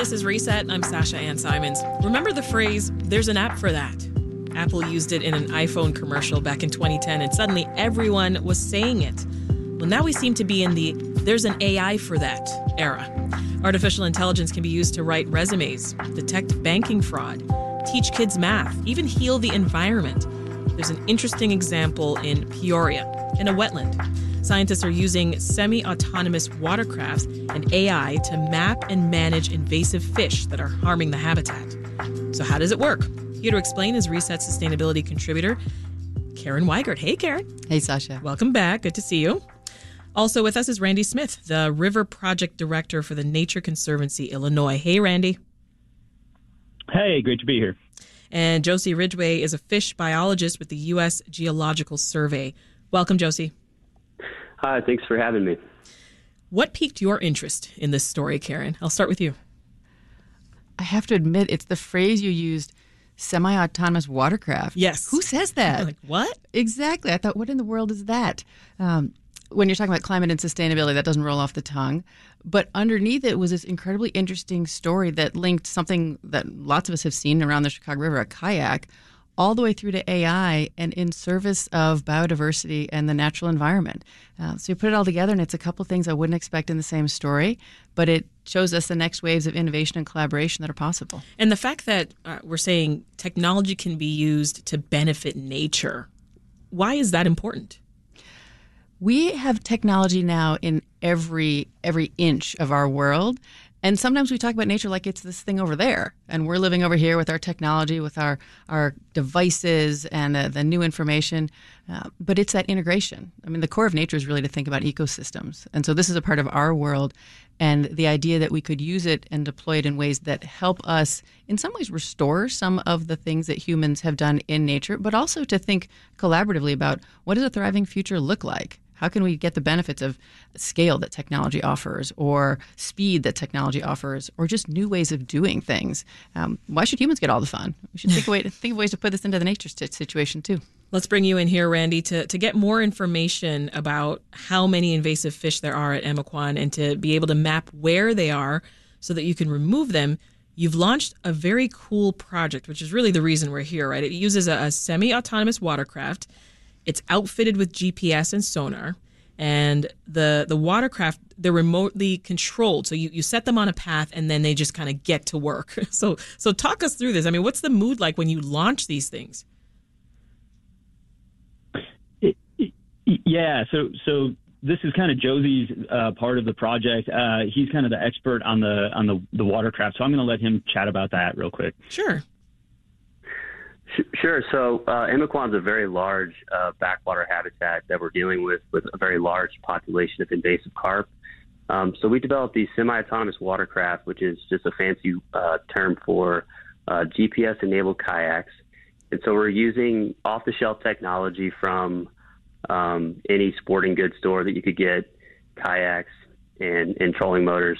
This is Reset. I'm Sasha Ann Simons. Remember the phrase, there's an app for that? Apple used it in an iPhone commercial back in 2010, and suddenly everyone was saying it. Well, now we seem to be in the there's an AI for that era. Artificial intelligence can be used to write resumes, detect banking fraud, teach kids math, even heal the environment. There's an interesting example in Peoria, in a wetland. Scientists are using semi autonomous watercrafts and AI to map and manage invasive fish that are harming the habitat. So, how does it work? Here to explain is Reset Sustainability contributor Karen Weigert. Hey, Karen. Hey, Sasha. Welcome back. Good to see you. Also with us is Randy Smith, the River Project Director for the Nature Conservancy Illinois. Hey, Randy. Hey, great to be here. And Josie Ridgway is a fish biologist with the U.S. Geological Survey. Welcome, Josie. Hi, thanks for having me. What piqued your interest in this story, Karen? I'll start with you. I have to admit, it's the phrase you used semi autonomous watercraft. Yes. Who says that? Like, what? Exactly. I thought, what in the world is that? Um, when you're talking about climate and sustainability, that doesn't roll off the tongue. But underneath it was this incredibly interesting story that linked something that lots of us have seen around the Chicago River, a kayak, all the way through to AI and in service of biodiversity and the natural environment. Uh, so you put it all together, and it's a couple things I wouldn't expect in the same story, but it shows us the next waves of innovation and collaboration that are possible. And the fact that uh, we're saying technology can be used to benefit nature, why is that important? we have technology now in every every inch of our world and sometimes we talk about nature like it's this thing over there and we're living over here with our technology with our our devices and the, the new information. Uh, but it's that integration. I mean the core of nature is really to think about ecosystems. And so this is a part of our world and the idea that we could use it and deploy it in ways that help us in some ways restore some of the things that humans have done in nature but also to think collaboratively about what does a thriving future look like how can we get the benefits of scale that technology offers, or speed that technology offers, or just new ways of doing things? Um, why should humans get all the fun? We should think, way, think of ways to put this into the nature situation too. Let's bring you in here, Randy, to, to get more information about how many invasive fish there are at Emiquon and to be able to map where they are so that you can remove them. You've launched a very cool project, which is really the reason we're here, right? It uses a, a semi autonomous watercraft it's outfitted with GPS and sonar, and the the watercraft they're remotely controlled. So you, you set them on a path, and then they just kind of get to work. So so talk us through this. I mean, what's the mood like when you launch these things? Yeah, so so this is kind of Josie's uh, part of the project. Uh, he's kind of the expert on the on the the watercraft, so I'm going to let him chat about that real quick. Sure. Sure. So uh, is a very large uh, backwater habitat that we're dealing with with a very large population of invasive carp. Um, so we developed these semi-autonomous watercraft, which is just a fancy uh, term for uh, GPS-enabled kayaks. And so we're using off-the-shelf technology from um, any sporting goods store that you could get kayaks and, and trolling motors.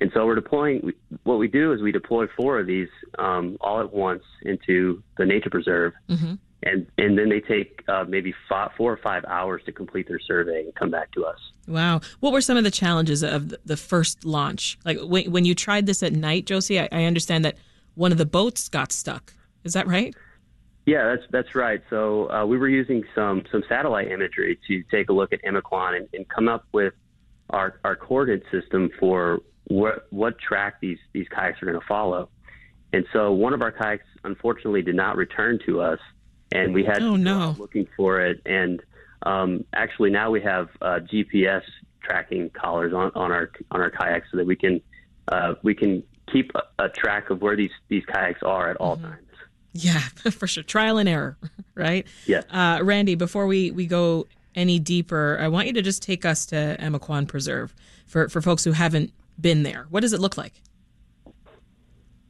And so we're deploying. What we do is we deploy four of these um, all at once into the nature preserve, mm-hmm. and and then they take uh, maybe five, four or five hours to complete their survey and come back to us. Wow, what were some of the challenges of the first launch? Like when when you tried this at night, Josie, I, I understand that one of the boats got stuck. Is that right? Yeah, that's that's right. So uh, we were using some some satellite imagery to take a look at Emiquon and, and come up with our our coordinate system for what what track these these kayaks are going to follow. And so one of our kayaks unfortunately did not return to us, and we had oh, to no. looking for it. And um, actually now we have uh, GPS tracking collars on, on our on our kayaks so that we can uh, we can keep a, a, track of where these these kayaks are at all mm-hmm. times. Yeah, for sure. Trial and error, right? Yeah. Uh, Randy, before we, we go any deeper, I want you to just take us to Emiquon Preserve for, for folks who haven't been there? What does it look like?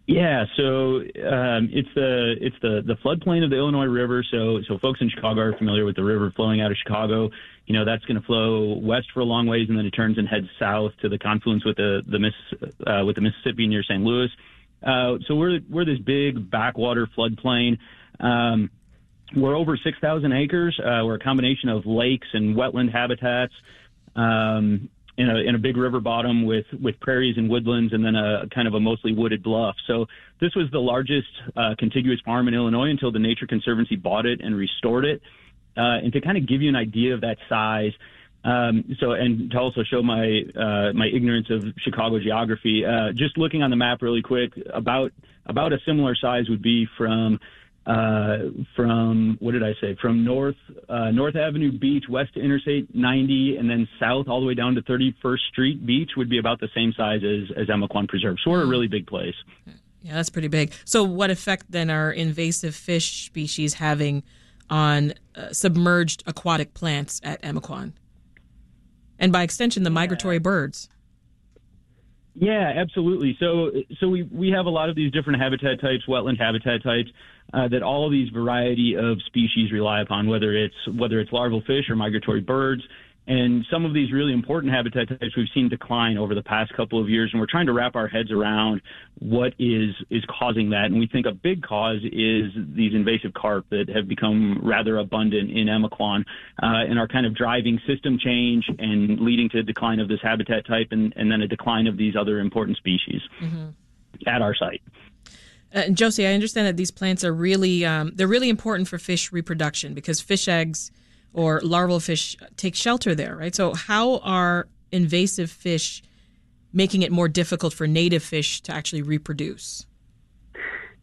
Yeah, so um, it's the it's the the floodplain of the Illinois River. So so folks in Chicago are familiar with the river flowing out of Chicago. You know that's going to flow west for a long ways, and then it turns and heads south to the confluence with the the Miss uh, with the Mississippi near St. Louis. Uh, so we're we're this big backwater floodplain. Um, we're over 6,000 acres. Uh, we're a combination of lakes and wetland habitats. Um, in a in a big river bottom with with prairies and woodlands, and then a kind of a mostly wooded bluff. So this was the largest uh, contiguous farm in Illinois until the Nature Conservancy bought it and restored it. Uh, and to kind of give you an idea of that size, um, so, and to also show my uh, my ignorance of Chicago geography, uh, just looking on the map really quick, about about a similar size would be from uh, from what did I say? From North uh, North Avenue Beach west to Interstate 90, and then south all the way down to 31st Street Beach would be about the same size as as Emiquon Preserve. So we're a really big place. Yeah, that's pretty big. So, what effect then are invasive fish species having on uh, submerged aquatic plants at Emiquon? and by extension, the migratory birds. Yeah, absolutely. So, so we we have a lot of these different habitat types, wetland habitat types, uh, that all of these variety of species rely upon, whether it's whether it's larval fish or migratory birds. And some of these really important habitat types we've seen decline over the past couple of years, and we're trying to wrap our heads around what is is causing that. And we think a big cause is these invasive carp that have become rather abundant in Emiquon uh, and are kind of driving system change and leading to a decline of this habitat type and, and then a decline of these other important species mm-hmm. at our site. Uh, and Josie, I understand that these plants are really um, they're really important for fish reproduction because fish eggs or larval fish take shelter there, right? So, how are invasive fish making it more difficult for native fish to actually reproduce?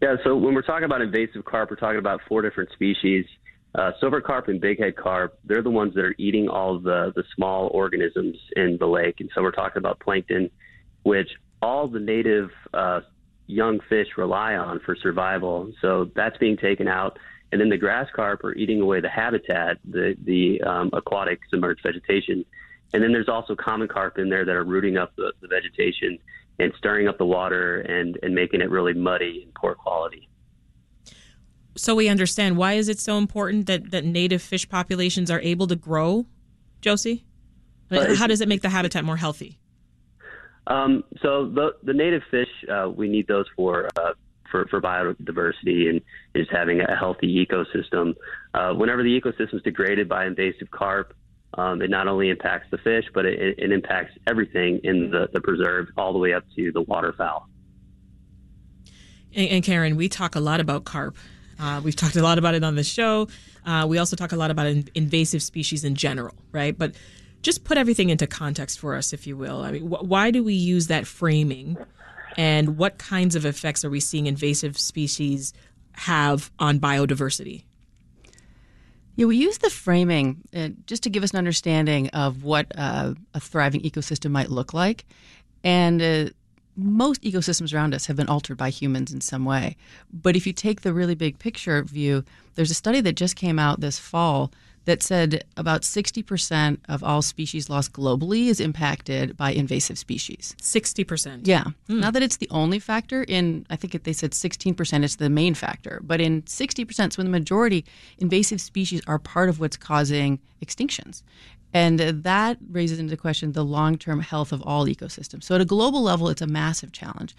Yeah, so when we're talking about invasive carp, we're talking about four different species. Uh, silver carp and bighead carp, they're the ones that are eating all the, the small organisms in the lake. And so we're talking about plankton, which all the native uh, young fish rely on for survival. So that's being taken out and then the grass carp are eating away the habitat, the the um, aquatic submerged vegetation, and then there's also common carp in there that are rooting up the, the vegetation and stirring up the water and and making it really muddy and poor quality. So we understand why is it so important that that native fish populations are able to grow, Josie? How does it make the habitat more healthy? Um, so the the native fish, uh, we need those for uh, for, for biodiversity and is having a healthy ecosystem. Uh, whenever the ecosystem is degraded by invasive carp, um, it not only impacts the fish, but it, it impacts everything in the, the preserve, all the way up to the waterfowl. And, and Karen, we talk a lot about carp. Uh, we've talked a lot about it on the show. Uh, we also talk a lot about in, invasive species in general, right? But just put everything into context for us, if you will. I mean, wh- why do we use that framing and what kinds of effects are we seeing invasive species have on biodiversity? Yeah, we use the framing uh, just to give us an understanding of what uh, a thriving ecosystem might look like. And uh, most ecosystems around us have been altered by humans in some way. But if you take the really big picture view, there's a study that just came out this fall that said about 60% of all species lost globally is impacted by invasive species. 60%? Yeah. Mm. Not that it's the only factor. In, I think they said 16% is the main factor. But in 60%, so in the majority, invasive species are part of what's causing extinctions. And that raises into question the long term health of all ecosystems. So, at a global level, it's a massive challenge.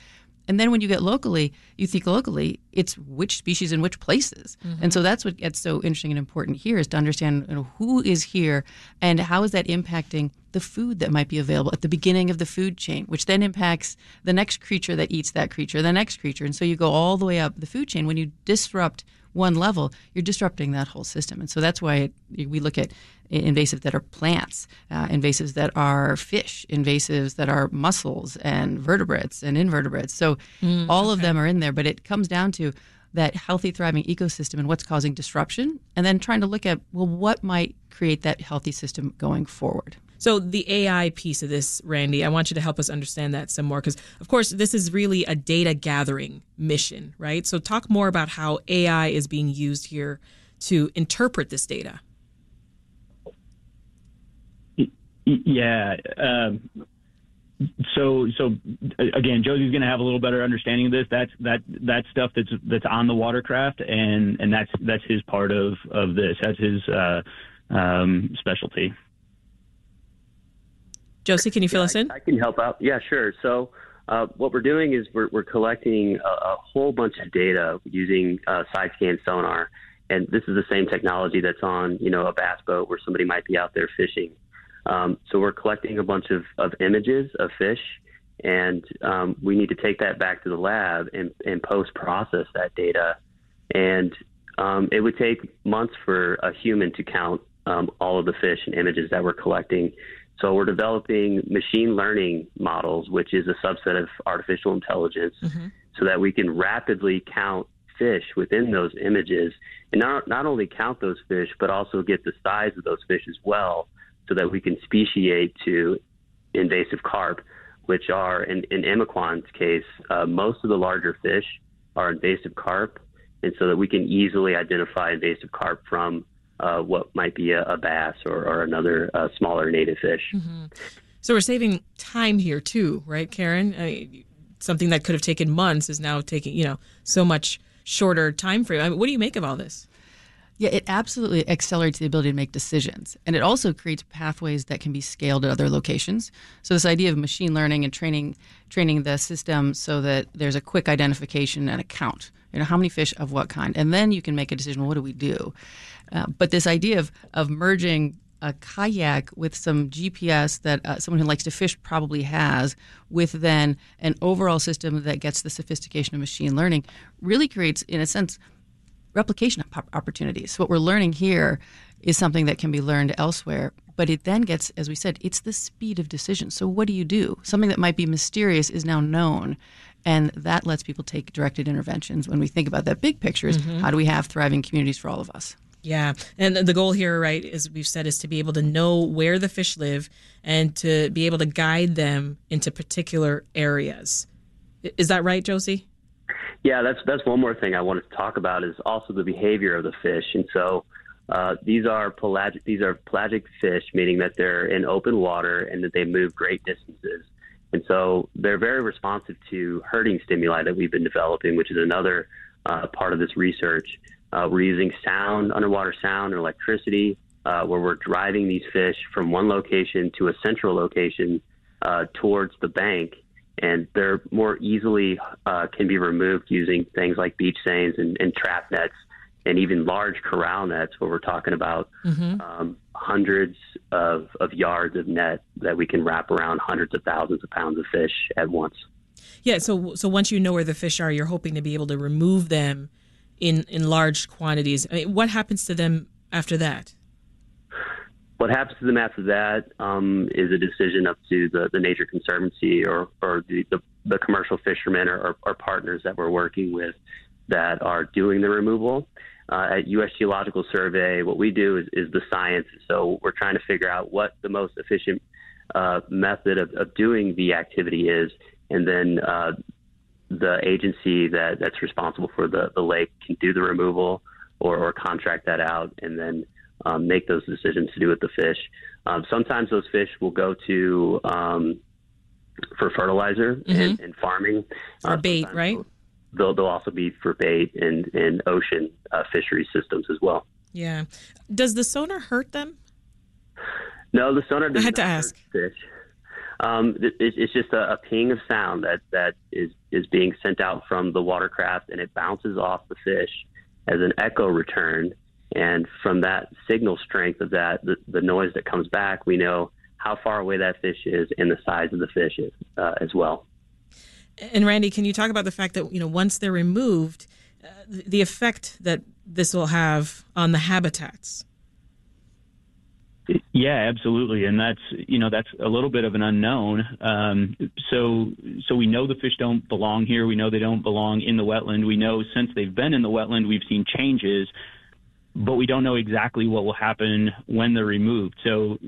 And then when you get locally, you think locally, it's which species in which places. Mm-hmm. And so that's what gets so interesting and important here is to understand you know, who is here and how is that impacting the food that might be available at the beginning of the food chain, which then impacts the next creature that eats that creature, the next creature. And so you go all the way up the food chain. When you disrupt one level, you're disrupting that whole system. And so that's why it, we look at invasives that are plants, uh, invasives that are fish, invasives that are mussels and vertebrates and invertebrates. So mm, all okay. of them are in there, but it comes down to that healthy, thriving ecosystem and what's causing disruption, and then trying to look at, well, what might create that healthy system going forward. So the AI piece of this, Randy, I want you to help us understand that some more because, of course, this is really a data gathering mission, right? So talk more about how AI is being used here to interpret this data. Yeah. Um, so so again, Josie's going to have a little better understanding of this. That's that that stuff that's that's on the watercraft, and and that's that's his part of of this. That's his uh, um, specialty. Josie, can you fill yeah, us in? I, I, can help out. Yeah, sure. So. Uh, what we're doing is we're, we're collecting a, a, whole bunch of data using uh, side scan sonar, and this is the same technology that's on you know a bass boat where somebody might be out there fishing. Um, so we're collecting a bunch of, of images of fish, and um, we need to take that back to the lab and, and post process that data. And um, it would take months for a human to count um, all of the fish and images that we're collecting. So we're developing machine learning models, which is a subset of artificial intelligence, mm-hmm. so that we can rapidly count fish within those images and not, not only count those fish, but also get the size of those fish as well so that we can speciate to invasive carp, which are, in, in Emiquon's case, uh, most of the larger fish are invasive carp, and so that we can easily identify invasive carp from uh, what might be a, a bass or, or another uh, smaller native fish. Mm-hmm. So we're saving time here too, right, Karen? I, something that could have taken months is now taking, you know, so much shorter time frame. I mean, what do you make of all this? Yeah, it absolutely accelerates the ability to make decisions. And it also creates pathways that can be scaled at other locations. So this idea of machine learning and training training the system so that there's a quick identification and a count. You know, how many fish of what kind? And then you can make a decision, what do we do? Uh, but this idea of of merging a kayak with some GPS that uh, someone who likes to fish probably has, with then an overall system that gets the sophistication of machine learning, really creates, in a sense, replication opportunities. What we're learning here is something that can be learned elsewhere. But it then gets, as we said, it's the speed of decision. So what do you do? Something that might be mysterious is now known. And that lets people take directed interventions. When we think about that big picture, is mm-hmm. how do we have thriving communities for all of us? Yeah. And the goal here, right, as we've said, is to be able to know where the fish live and to be able to guide them into particular areas. Is that right, Josie? Yeah, that's that's one more thing I wanted to talk about is also the behavior of the fish. And so uh, these are pelagic these are pelagic fish, meaning that they're in open water and that they move great distances. And so they're very responsive to herding stimuli that we've been developing, which is another uh, part of this research. Uh, we're using sound, underwater sound, and electricity, uh, where we're driving these fish from one location to a central location uh, towards the bank, and they're more easily uh, can be removed using things like beach seines and, and, trap nets, and even large corral nets, where we're talking about mm-hmm. um, hundreds of, of yards of net that we can wrap around hundreds of thousands of pounds of fish at once. Yeah, so so once you know where the fish are, you're hoping to be able to remove them in in large quantities. I mean, what happens to them after that? What happens to them after that um, is a decision up to the, the Nature Conservancy or, or the, the, the commercial fishermen or, or, partners that we're working with that are doing the removal. Uh, at U.S. Geological Survey, what we do is, is, the science. So we're trying to figure out what the most efficient uh, method of, of, doing the activity is, and then uh, the agency that, that's responsible for the, the lake can do the removal or, or contract that out and then um, make those decisions to do with the fish. Um, sometimes those fish will go to um, for fertilizer mm-hmm. and, and, farming. Or uh, bait, right? They'll, they'll also be for bait and, and ocean uh, fishery systems as well. Yeah. Does the sonar hurt them? No, the sonar I had to ask. fish. Um, it, it's just a, a, ping of sound that, that is, is being sent out from the watercraft and it bounces off the fish as an echo return. And from that signal strength of that, the, the noise that comes back, we know how far away that fish is and the size of the fish is, uh, as well. And Randy, can you talk about the fact that you know once they're removed, uh, the effect that this will have on the habitats? Yeah, absolutely, and that's you know that's a little bit of an unknown. Um, so so we know the fish don't belong here. We know they don't belong in the wetland. We know since they've been in the wetland, we've seen changes, but we don't know exactly what will happen when they're removed. So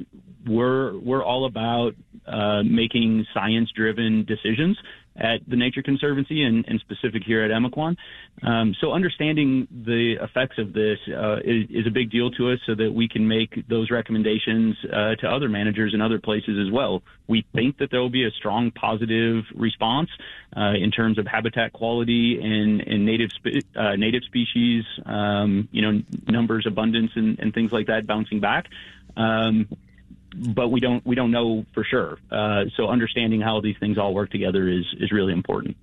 we're we're all about uh, making science-driven decisions at the Nature Conservancy and, and specific here at Emiquon. Um, so understanding the effects of this uh, is, is, a big deal to us so that we can make those recommendations uh, to other managers in other places as well. We think that there will be a strong positive response uh, in terms of habitat quality and, and native spe- uh, native species, um, you know, numbers, abundance, and, and, things like that bouncing back. Um, but we don't we don't know for sure. Uh, so understanding how these things all work together is is really important.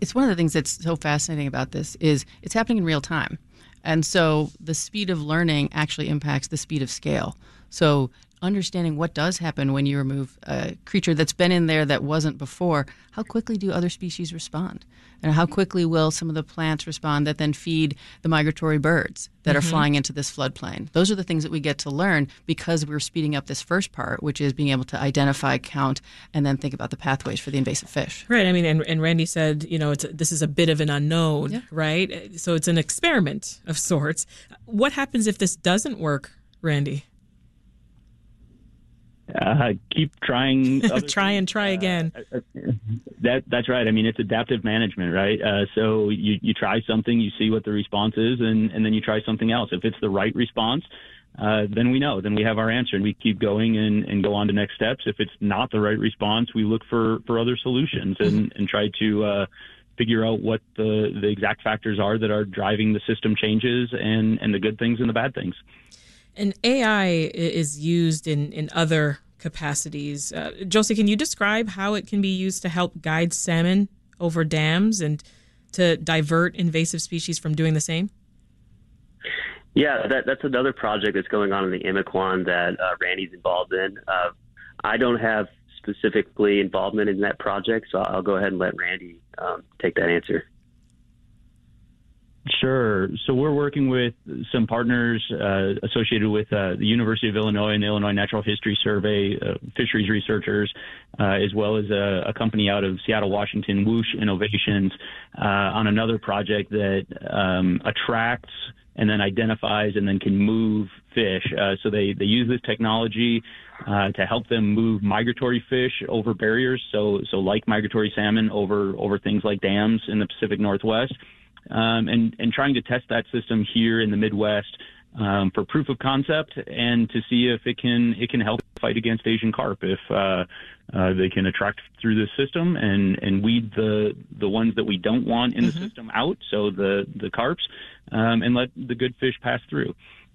It's one of the things that's so fascinating about this is it's happening in real time, and so the speed of learning actually impacts the speed of scale. So understanding what does happen when you remove a creature that's been in there that wasn't before, how quickly do other species respond? And how quickly will some of the plants respond that then feed the migratory birds that mm-hmm. are flying into this floodplain? Those are the things that we get to learn because we're speeding up this first part, which is being able to identify, count, and then think about the pathways for the invasive fish. Right. I mean, and, and Randy said, you know, it's this is a bit of an unknown, yeah. right? So it's an experiment of sorts. What happens if this doesn't work, Randy? Uh, keep trying. try and try uh, again. Uh, that that's right. I mean, it's adaptive management, right? Uh, so you you try something, you see what the response is, and and then you try something else. If it's the right response, uh, then we know, then we have our answer, and we keep going and, and go on to next steps. If it's not the right response, we look for for other solutions and mm-hmm. and try to. Uh, figure out what the, the exact factors are that are driving the system changes and, and the good things and the bad things. And AI is used in, in other capacities. Uh, Josie, can you describe how it can be used to help guide salmon over dams and to divert invasive species from doing the same? Yeah, that, that's another project that's going on in the Emiquon that uh, Randy's involved in. Uh, I don't have specifically involvement in that project, so I'll go ahead and let Randy um, take that answer. Sure. So we're working with some partners uh, associated with uh, the University of Illinois and the Illinois Natural History Survey, uh, fisheries researchers, uh, as well as a, a, company out of Seattle, Washington, Whooshh Innovations, uh, on another project that um, attracts and then identifies and then can move fish. Uh, so they, they use this technology to help them move migratory fish over barriers. So so like migratory salmon over over things like dams in the Pacific Northwest um, and and trying to test that system here in the Midwest um, for proof of concept and to see if it can it can help fight against Asian carp if uh, uh, they can attract through the system and and weed the the ones that we don't want in mm-hmm. the system out, so the the carps, um, and let the good fish pass through.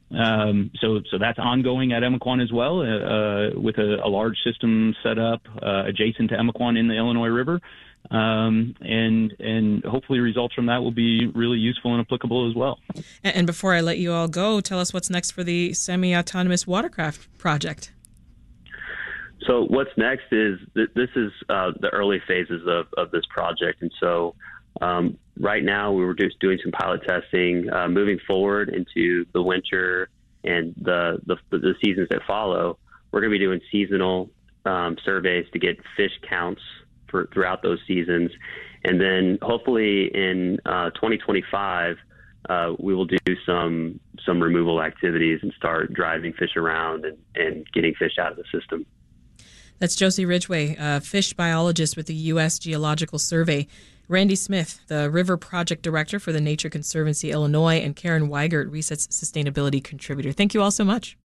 Um, so, so that's ongoing at Emiquon as well, uh, uh, with a, a, large system set up uh, adjacent to Emiquon in the Illinois River, um, and and hopefully results from that will be really useful and applicable as well. And before I let you all go, tell us what's next for the semi-autonomous watercraft project. So what's next is th- this is uh, the early phases of, of this project, and so um, right now we were just doing some pilot testing. Uh, moving forward into the winter and the the, the seasons that follow, we're going to be doing seasonal um, surveys to get fish counts for throughout those seasons, and then hopefully in uh, 2025 uh, we will do some some removal activities and start driving fish around and, and getting fish out of the system. That's Josie Ridgway, fish biologist with the U.S. Geological Survey. Randy Smith, the River Project Director for the Nature Conservancy Illinois, and Karen Weigert, Reset's sustainability contributor. Thank you all so much.